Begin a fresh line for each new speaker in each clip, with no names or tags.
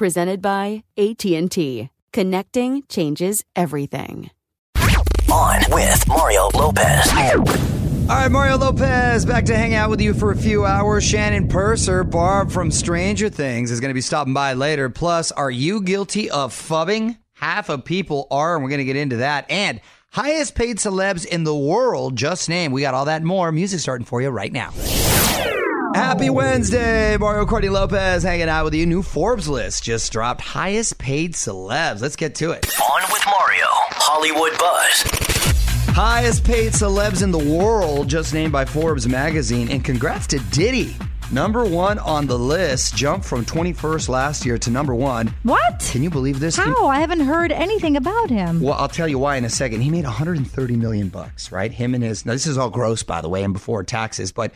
Presented by AT&T. Connecting changes everything.
On with Mario Lopez.
All right, Mario Lopez back to hang out with you for a few hours. Shannon Purser, Barb from Stranger Things, is going to be stopping by later. Plus, are you guilty of phubbing? Half of people are, and we're going to get into that. And highest paid celebs in the world, just name. We got all that and more. Music starting for you right now. Happy Wednesday, Mario Courtney Lopez hanging out with you. New Forbes list just dropped highest paid celebs. Let's get to it.
On with Mario. Hollywood Buzz.
Highest paid celebs in the world, just named by Forbes magazine. And congrats to Diddy. Number one on the list, jumped from 21st last year to number one.
What?
Can you believe this?
How? I haven't heard anything about him.
Well, I'll tell you why in a second. He made 130 million bucks, right? Him and his. Now this is all gross, by the way, and before taxes, but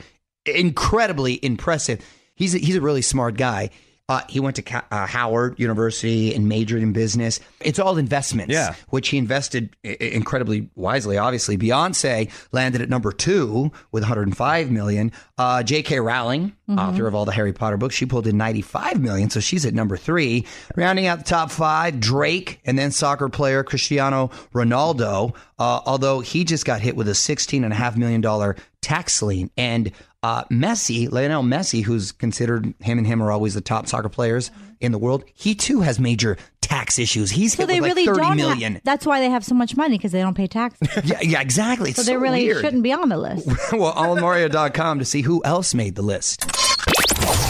incredibly impressive. He's a, he's a really smart guy. Uh, he went to uh, Howard University and majored in business. It's all investments,
Yeah.
which he invested i- incredibly wisely. Obviously, Beyonce landed at number two with 105 million. Uh, J.K. Rowling, author of all the Harry Potter books, she pulled in 95 million, so she's at number three. Rounding out the top five, Drake, and then soccer player Cristiano Ronaldo. Uh, although he just got hit with a 16 and a half million dollar tax lien, and uh, Messi, Lionel Messi, who's considered him and him are always the top soccer players in the world. He too has major tax issues. He's
So
hit
they
with
really
like 30
don't.
million.
Ha- that's why they have so much money because they don't pay taxes.
yeah, yeah, exactly. It's
so they really
weird.
shouldn't be on the list.
well, allmario.com to see who else made the list.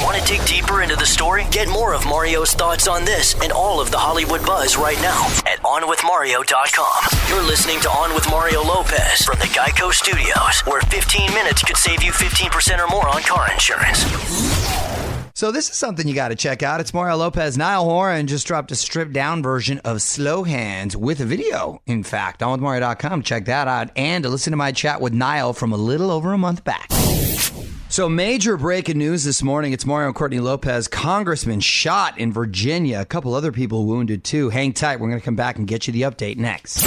Want to dig deeper into the story? Get more of Mario's thoughts on this and all of the Hollywood buzz right now at OnWithMario.com. You're listening to On with Mario Lopez from the Geico Studios, where 15 minutes could save you 15% or more on car insurance.
So this is something you got to check out. It's Mario Lopez. Niall Horan just dropped a stripped down version of Slow Hands with a video. In fact, on with Mario.com. Check that out and to listen to my chat with Niall from a little over a month back. So major breaking news this morning. It's Mario Courtney Lopez, congressman shot in Virginia. A couple other people wounded too. Hang tight. We're going to come back and get you the update next.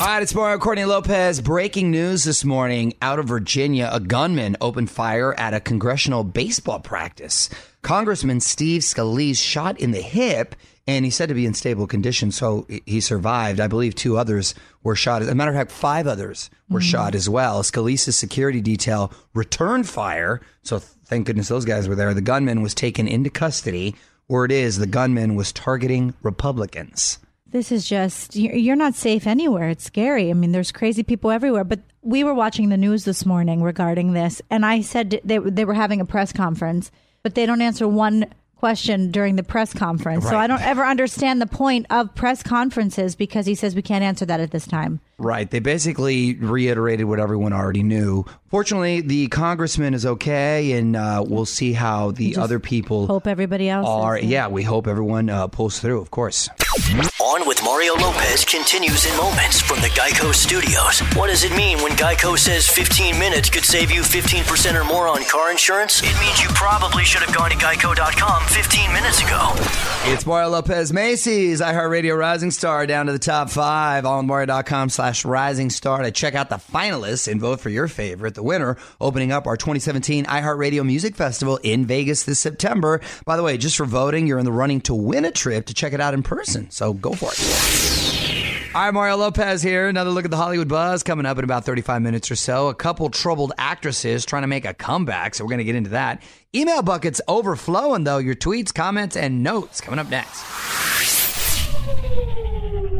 All right, it's Mario Courtney Lopez. Breaking news this morning out of Virginia. A gunman opened fire at a congressional baseball practice. Congressman Steve Scalise shot in the hip, and he said to be in stable condition, so he survived. I believe two others were shot. As a matter of fact, five others were mm-hmm. shot as well. Scalise's security detail returned fire, so thank goodness those guys were there. The gunman was taken into custody. Word is the gunman was targeting Republicans.
This is just you're you're not safe anywhere. It's scary. I mean, there's crazy people everywhere. But we were watching the news this morning regarding this, and I said they they were having a press conference but they don't answer one question during the press conference. So I don't ever understand the point of press conferences because he says we can't answer that at this time.
Right. They basically reiterated what everyone already knew. Fortunately, the congressman is okay, and uh, we'll see how the other people
Hope everybody else
are.
is.
Yeah, we hope everyone uh, pulls through, of course.
On with Mario Lopez continues in moments from the Geico Studios. What does it mean when Geico says 15 minutes could save you 15% or more on car insurance? It means you probably should have gone to geico.com 15 minutes ago.
It's Mario Lopez Macy's iHeartRadio Rising Star down to the top five on Mario.com slash Rising Star to check out the finalists and vote for your favorite, the winner, opening up our 2017 iHeartRadio Music Festival in Vegas this September. By the way, just for voting, you're in the running to win a trip to check it out in person. So go for it. All right, Mario Lopez here. Another look at the Hollywood buzz coming up in about 35 minutes or so. A couple troubled actresses trying to make a comeback, so we're going to get into that. Email buckets overflowing, though. Your tweets, comments, and notes coming up next.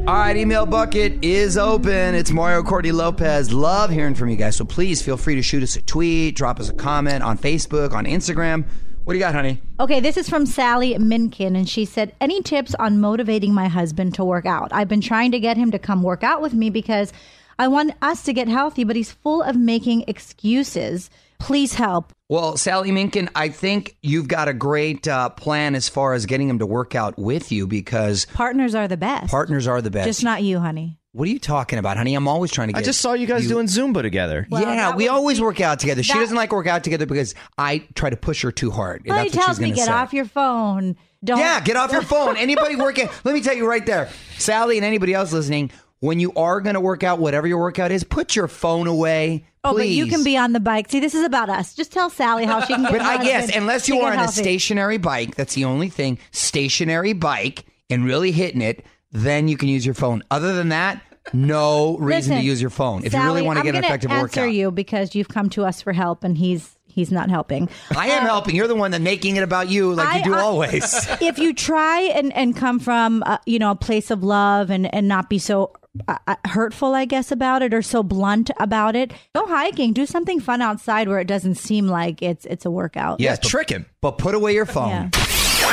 All right, email bucket is open. It's Mario Courtney Lopez. Love hearing from you guys. So please feel free to shoot us a tweet, drop us a comment on Facebook, on Instagram. What do you got, honey?
Okay, this is from Sally Minkin, and she said, Any tips on motivating my husband to work out? I've been trying to get him to come work out with me because I want us to get healthy, but he's full of making excuses. Please help.
Well, Sally Minkin, I think you've got a great uh, plan as far as getting him to work out with you because
Partners are the best.
partners are the best.
Just not you, honey.
what are you talking about, honey? I'm always trying to get.
I just saw you guys doing Zumba together.
Well,
yeah,
that
we
would
always work out together. She
that-
doesn't like work out together because I try to push her too hard.
Well, he
That's what she's
tells me,
gonna
get
say.
off your phone. Don't.
Yeah, get off your phone. Anybody working? Let me tell you right there, Sally, and anybody else listening. When you are going to work out, whatever your workout is, put your phone away.
Oh, but you can be on the bike. See, this is about us. Just tell Sally how she can get
But I guess unless you are on a stationary bike, that's the only thing. Stationary bike and really hitting it, then you can use your phone. Other than that, no reason to use your phone. If you really want to get an effective
answer
workout.
you because you've come to us for help, and he's he's not helping.
I am helping. You're the one that making it about you, like you do
I-
always.
if you try and, and come from uh, you know a place of love and, and not be so uh, uh, hurtful i guess about it or so blunt about it go hiking do something fun outside where it doesn't seem like it's it's a workout
Yeah, trick him.
but put away your phone.
Yeah.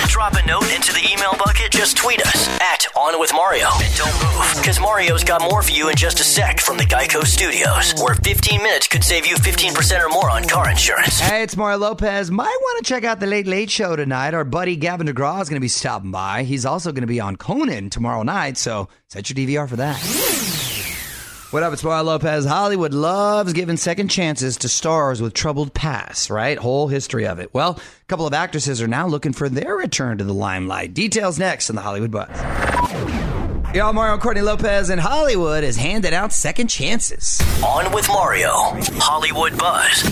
Drop a note into the email bucket? Just tweet us at On With Mario. And don't move, because Mario's got more for you in just a sec from the Geico Studios, where 15 minutes could save you 15% or more on car insurance.
Hey, it's Mario Lopez. Might want to check out the Late Late Show tonight. Our buddy Gavin DeGraw is going to be stopping by. He's also going to be on Conan tomorrow night, so set your DVR for that. What up, it's Mario Lopez. Hollywood loves giving second chances to stars with troubled pasts, right? Whole history of it. Well, a couple of actresses are now looking for their return to the limelight. Details next on the Hollywood Buzz. Y'all, Mario Courtney Lopez in Hollywood is handed out second chances.
On With Mario, Hollywood Buzz.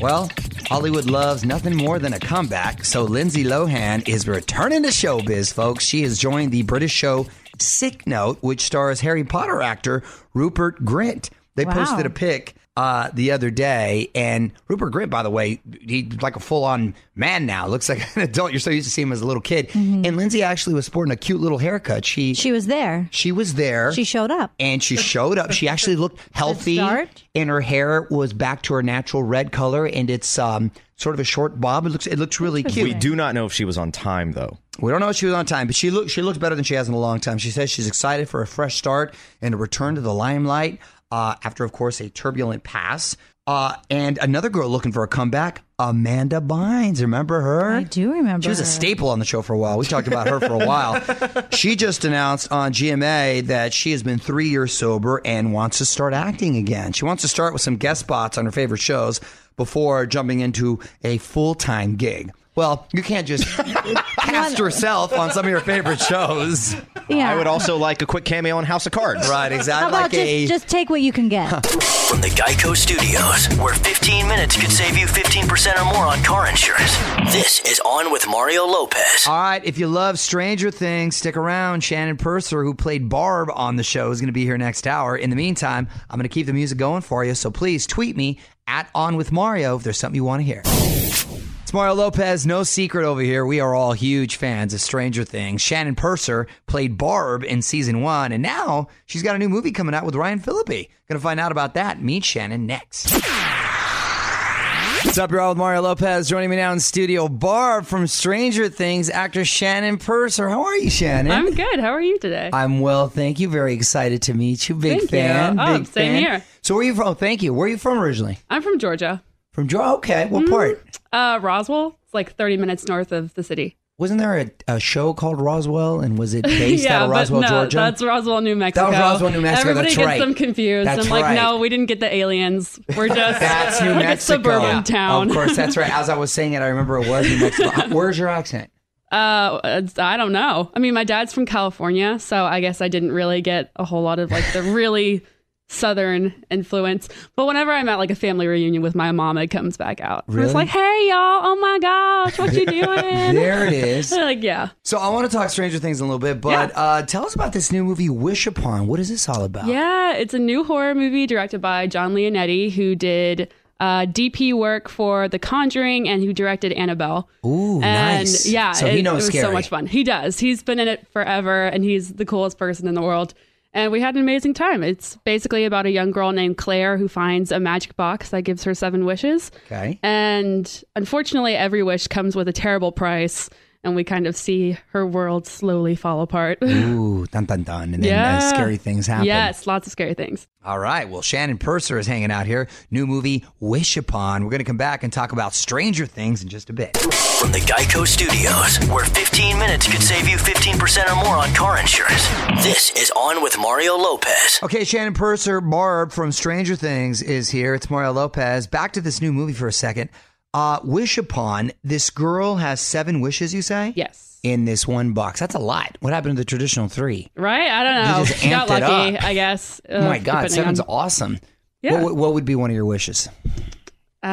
Well, Hollywood loves nothing more than a comeback, so Lindsay Lohan is returning to showbiz, folks. She has joined the British show Sick Note, which stars Harry Potter actor Rupert Grint. They
Wow.
posted a pic uh, the other day, and Rupert Grint, by the way, he's like a full-on man now. Looks like an adult. You're so used to seeing him as a little kid. And Lindsay actually was sporting a cute little haircut. She
Mm-hmm. she was there
she was there.
she showed up
and she showed up. She actually looked healthy,
start?
and her hair was back to her natural red color, and it's um, sort of a short bob. It looks it looks really cute.
We do not know if she was on time though.
We don't know if she was on time, but she looked she looks better than she has in a long time. She says she's excited for a fresh start and a return to the limelight uh, after, of course, a turbulent past. Uh, and another girl looking for a comeback, Amanda Bynes. Remember her?
I do remember
She was a staple on the show for a while. We talked about her for a while. She just announced on GMA that she has been three years sober and wants to start acting again. She wants to start with some guest spots on her favorite shows before jumping into a full time gig. Well, you can't just cast yourself on some of your favorite shows.
yeah
I would also like a quick cameo on House of Cards.
Right,
how
exactly.
about
Like
just,
a
just take what you can get
From the Geico Studios, where 15 minutes could save you 15% or more on car insurance. This is On With Mario Lopez.
All right, if you love Stranger Things, stick around. Shannon Purser, who played Barb on the show, is going to be here next hour. In the meantime, I'm going to keep the music going for you, so please tweet me at On With Mario if there's something you want to hear. It's Mario Lopez, no secret over here. We are all huge fans of Stranger Things. Shannon Purser played Barb in season one, and now she's got a new movie coming out with Ryan Phillippe. Gonna find out about that. Meet Shannon next. What's up, y'all? With Mario Lopez joining me now in studio. Barb from Stranger Things, actor Shannon Purser. How are you, Shannon?
I'm good. How are you today?
I'm well, thank you. Very excited to meet you. Big
Thank you.
fan.
Oh,
big
same
fan.
here.
So, where are you from? Oh, thank you. Where are you from originally?
I'm from Georgia.
From Georgia. Okay, what part?
Uh, Roswell. It's like 30 minutes north of the city.
Wasn't there a, a show called Roswell, and was it based
yeah,
out of Roswell,
but no,
Georgia?
that's Roswell, New Mexico.
That was Roswell, New Mexico.
Everybody
That's
gets
right.
them confused.
That's
I'm like,
right.
no, we didn't get the aliens. We're just
That's New
like
Mexico.
a suburban town.
Of course, that's right. As I was saying it, I remember it was New Mexico. Where's your accent?
Uh, I don't know. I mean, my dad's from California, so I guess I didn't really get a whole lot of like the really southern influence. But whenever I'm at like a family reunion with my mom, it comes back out.
Really?
It's like, hey y'all, oh my gosh, what you doing?
There it is.
like, yeah.
So I want to talk Stranger Things in a little bit, but
Yeah.
uh, tell us about this new movie, Wish Upon. What is this all about?
Yeah, it's a new horror movie directed by John Leonetti, who did uh, DP work for The Conjuring and who directed Annabelle.
Ooh,
and
nice.
yeah,
So
it,
he knows
it was
scary.
so much fun. He does. He's been in it forever, and he's the coolest person in the world. And we had an amazing time. It's basically about a young girl named Claire who finds a magic box that gives her seven wishes.
Okay.
And unfortunately, every wish comes with a terrible price, and we kind of see her world slowly fall apart.
Ooh, dun dun dun. And then uh, scary things happen.
Yes, lots of scary things.
All right. Well, Shannon Purser is hanging out here. New movie, Wish Upon. We're going to come back and talk about Stranger Things in just a bit.
From the Geico Studios, where 15 minutes could save you 15% or more on car insurance. This is On with Mario Lopez.
Okay, Shannon Purser, Barb from Stranger Things is here. It's Mario Lopez. Back to this new movie for a second. Uh, Wish Upon. This girl has seven wishes, you say?
Yes.
In this one box. That's a lot. What happened to the traditional three?
Right? I don't know. She got lucky. I guess.
Oh my God, seven's
on-
awesome.
Yeah.
What, what would be one of your wishes?
Uh,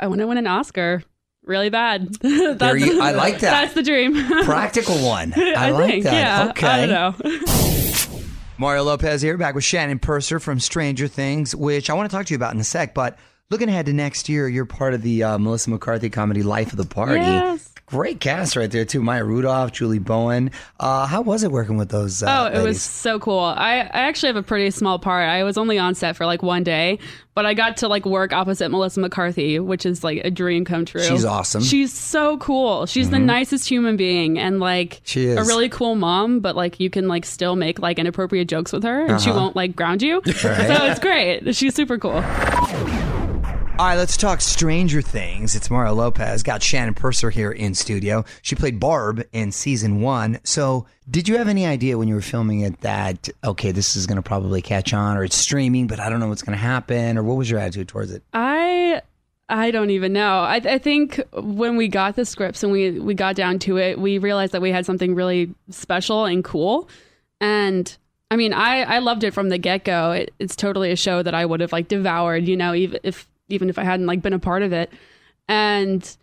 I want to win an Oscar. Really bad. that's,
you- I like that.
That's the dream.
Practical one. I,
I
like
think,
that.
yeah.
Okay.
I don't know.
Mario Lopez here, back with Shannon Purser from Stranger Things, which I want to talk to you about in a sec. But looking ahead to next year, you're part of the uh, Melissa McCarthy comedy Life of the Party.
Yes.
Great cast right there, too. Maya Rudolph, Julie Bowen. Uh, how was it working with those? Uh,
Oh, it was so cool. I, I actually have a pretty small part. I was only on set for like one day, but I got to like work opposite Melissa McCarthy, which is like a dream come true.
She's awesome. Mm-hmm.
She's so cool. She's the nicest human being and like
She is.
a really cool mom, but like you can like still make like inappropriate jokes with her and she
Uh-huh.
won't like ground you. So it's great. She's super cool.
All right, let's talk Stranger Things. It's Mario Lopez. Got Shannon Purser here in studio. She played Barb in season one. So, did you have any idea when you were filming it that, okay, this is going to probably catch on or it's streaming, but I don't know what's going to happen? Or what was your attitude towards it?
I I don't even know. I, I think when we got the scripts and we we got down to it, we realized that we had something really special and cool. And I mean, I I loved it from the get go. It, it's totally a show that I would have like devoured. You know, even if even if I hadn't like been a part of it. And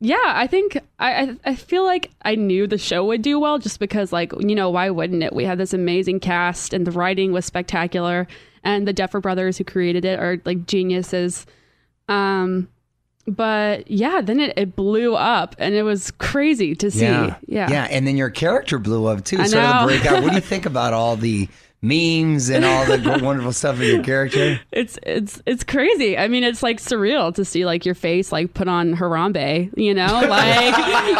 yeah, I think I, I feel like I knew the show would do well just because like you know why wouldn't it? We had this amazing cast and the writing was spectacular and the Duffer brothers who created it are like geniuses. Um, but yeah, then it, it blew up and it was crazy to see. Yeah,
Yeah. And then your character blew up too.
I know.
break out. What do you think about all the memes and all the wonderful stuff of your character?
It's it's it's crazy. I mean, it's like surreal to see like your face like put on Harambe, you know? Like,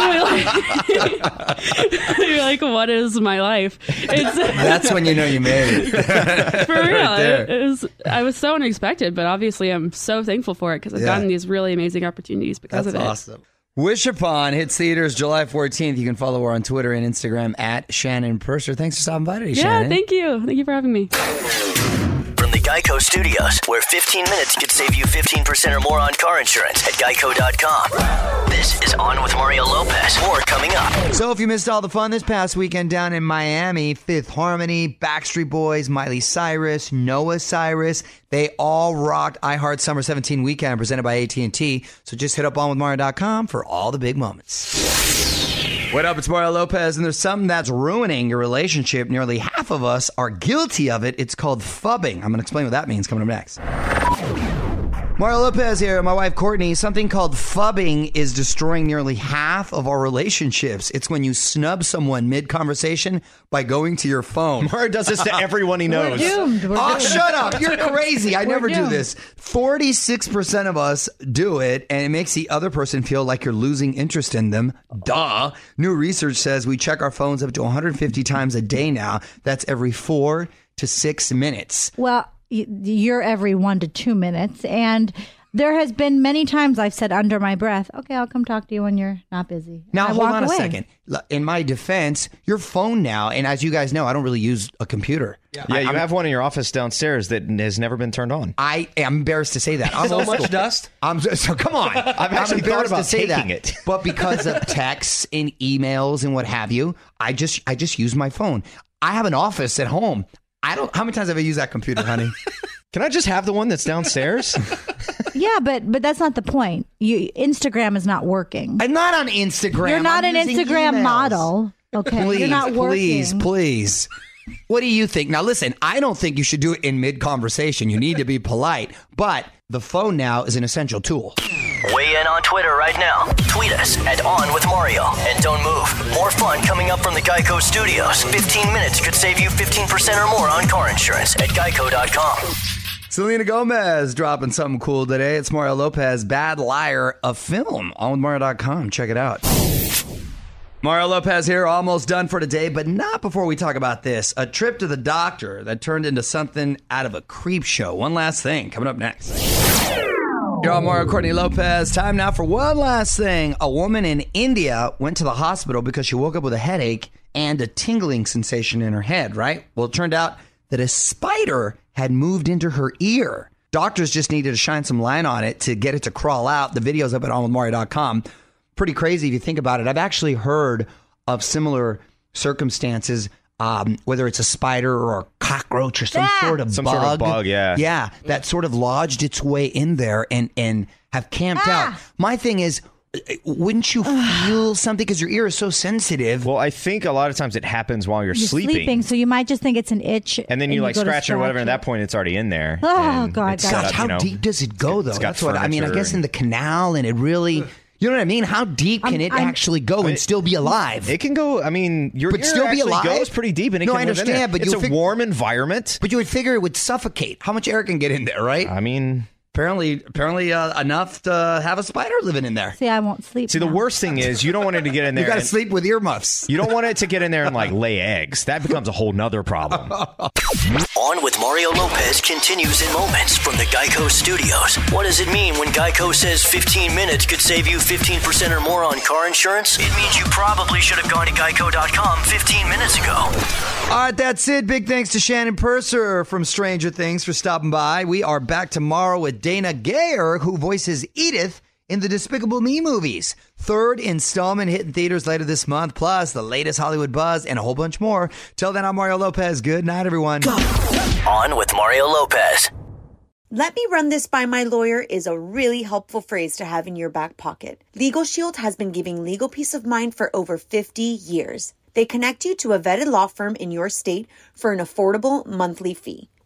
you're like, you're like, what is my life? It's
That's when you know you made it.
for real.
there.
It, it was I was so unexpected, but obviously I'm so thankful for it because I've
Yeah.
gotten these really amazing opportunities because
That's
of it.
awesome. Wish Upon hits theaters July 14th. You can follow her on Twitter and Instagram at Shannon Purser. Thanks for stopping by today,
Yeah,
Shannon.
thank you. Thank you for having me.
From the Geico Studios, where 15 minutes could save you 15% or more on car insurance at geico.com. This is On with Mario Lopez. More coming up.
So, if you missed all the fun this past weekend down in Miami, Fifth Harmony, Backstreet Boys, Miley Cyrus, Noah Cyrus, they all rocked iHeart Summer 17 weekend presented by AT&T. So just hit up onwithmario.com for all the big moments. What up? It's Mario Lopez, and there's something that's ruining your relationship. Nearly half of us are guilty of it. It's called phubbing. I'm going to explain what that means coming up next. Mario Lopez here. My wife Courtney. Something called phubbing is destroying nearly half of our relationships. It's when you snub someone mid conversation by going to your phone.
Mario does this to everyone he knows.
We're doomed. We're
Oh,
doomed.
shut up. You're crazy. I
We're
never do this. 46% of us do it, and it makes the other person feel like you're losing interest in them. Duh. New research says we check our phones up to 150 times a day now. That's every four to six minutes.
Well, y- you're every one to two minutes. And there has been many times I've said under my breath, okay, I'll come talk to you when you're not busy.
Now,
I
hold
walk
on
away.
a second. In my defense, your phone now, and as you guys know, I don't really use a computer.
Yeah, you have one in your office downstairs that has never been turned on.
I am embarrassed to say that. I'm
So
old
much
school.
dust?
I'm so, so come on. I've
actually thought about
to say
taking
that.
it.
but because of texts and emails and what have you, I just I just use my phone. I have an office at home. I don't. How many times have I used that computer, honey?
Can I just have the one that's downstairs?
Yeah, but but that's not the point. You Instagram is not working.
I'm not on Instagram.
You're not
I'm
an Instagram
emails.
model. Okay,
Please,
you're not working.
please, please. What do you think? Now, listen, I don't think you should do it in mid conversation. You need to be polite, but the phone now is an essential tool.
In on Twitter right now. Tweet us at On With Mario. And don't move. More fun coming up from the Geico Studios. 15 minutes could save you 15% or more on car insurance at geico.com.
Selena Gomez dropping something cool today. It's Mario Lopez, Bad Liar, a film on with Mario.com. Check it out. Mario Lopez here, almost done for today, but not before we talk about this. A trip to the doctor that turned into something out of a creep show. One last thing coming up next. You're on Mario Courtney Lopez. Time now for one last thing. A woman in India went to the hospital because she woke up with a headache and a tingling sensation in her head, right? Well, it turned out that a spider had moved into her ear. Doctors just needed to shine some light on it to get it to crawl out. The video's up at onwithmario.com. Pretty crazy if you think about it. I've actually heard of similar circumstances, um, whether it's a spider or a cockroach or some
Ah!
sort of
Some
bug.
sort of bug, yeah.
Yeah, that sort of lodged its way in there and and have camped
Ah!
out. My thing is, uh, wouldn't you feel something because your ear is so sensitive?
well, I think a lot of times it happens while you're,
You're sleeping. so you might just think it's an itch,
And then you like
go to
scratch it or whatever, and at that point it's already in there.
Oh, God,
it's
God.
set
Gosh,
up,
how
you know,
deep does it go though?
it's got
That's what I mean. I guess in the canal, and it really, you know what I mean? How deep can
I'm-
it
I'm-
actually go and still be alive?
It can go. I mean, your
But still be
actually
alive?
goes pretty deep, and it
No,
can
I
live in
understand,
there.
but
it's
you
a
fig-
warm environment.
but you would figure it would suffocate. How much air can get in there, right?
I mean,
apparently, apparently uh, enough to have a spider living in there.
See, I won't sleep.
see, the
now.
worst thing is you don't want it to get in there.
You got to
and-
sleep with earmuffs.
You don't want it to get in there and like lay eggs. That becomes a whole nother problem.
On with Mario Lopez continues in moments from the Geico Studios. What does it mean when Geico says 15 minutes could save you 15% or more on car insurance? It means you probably should have gone to geico.com 15 minutes ago.
All right, that's it. Big thanks to Shannon Purser from Stranger Things for stopping by. We are back tomorrow with Dana Gaier, who voices Edith in the Despicable Me movies. Third installment hitting theaters later this month, plus the latest Hollywood buzz and a whole bunch more. Till then, I'm Mario Lopez. Good night, everyone.
On with Mario Lopez.
Let me run this by my lawyer is a really helpful phrase to have in your back pocket. Legal Shield has been giving legal peace of mind for over 50 years. They connect you to a vetted law firm in your state for an affordable monthly fee.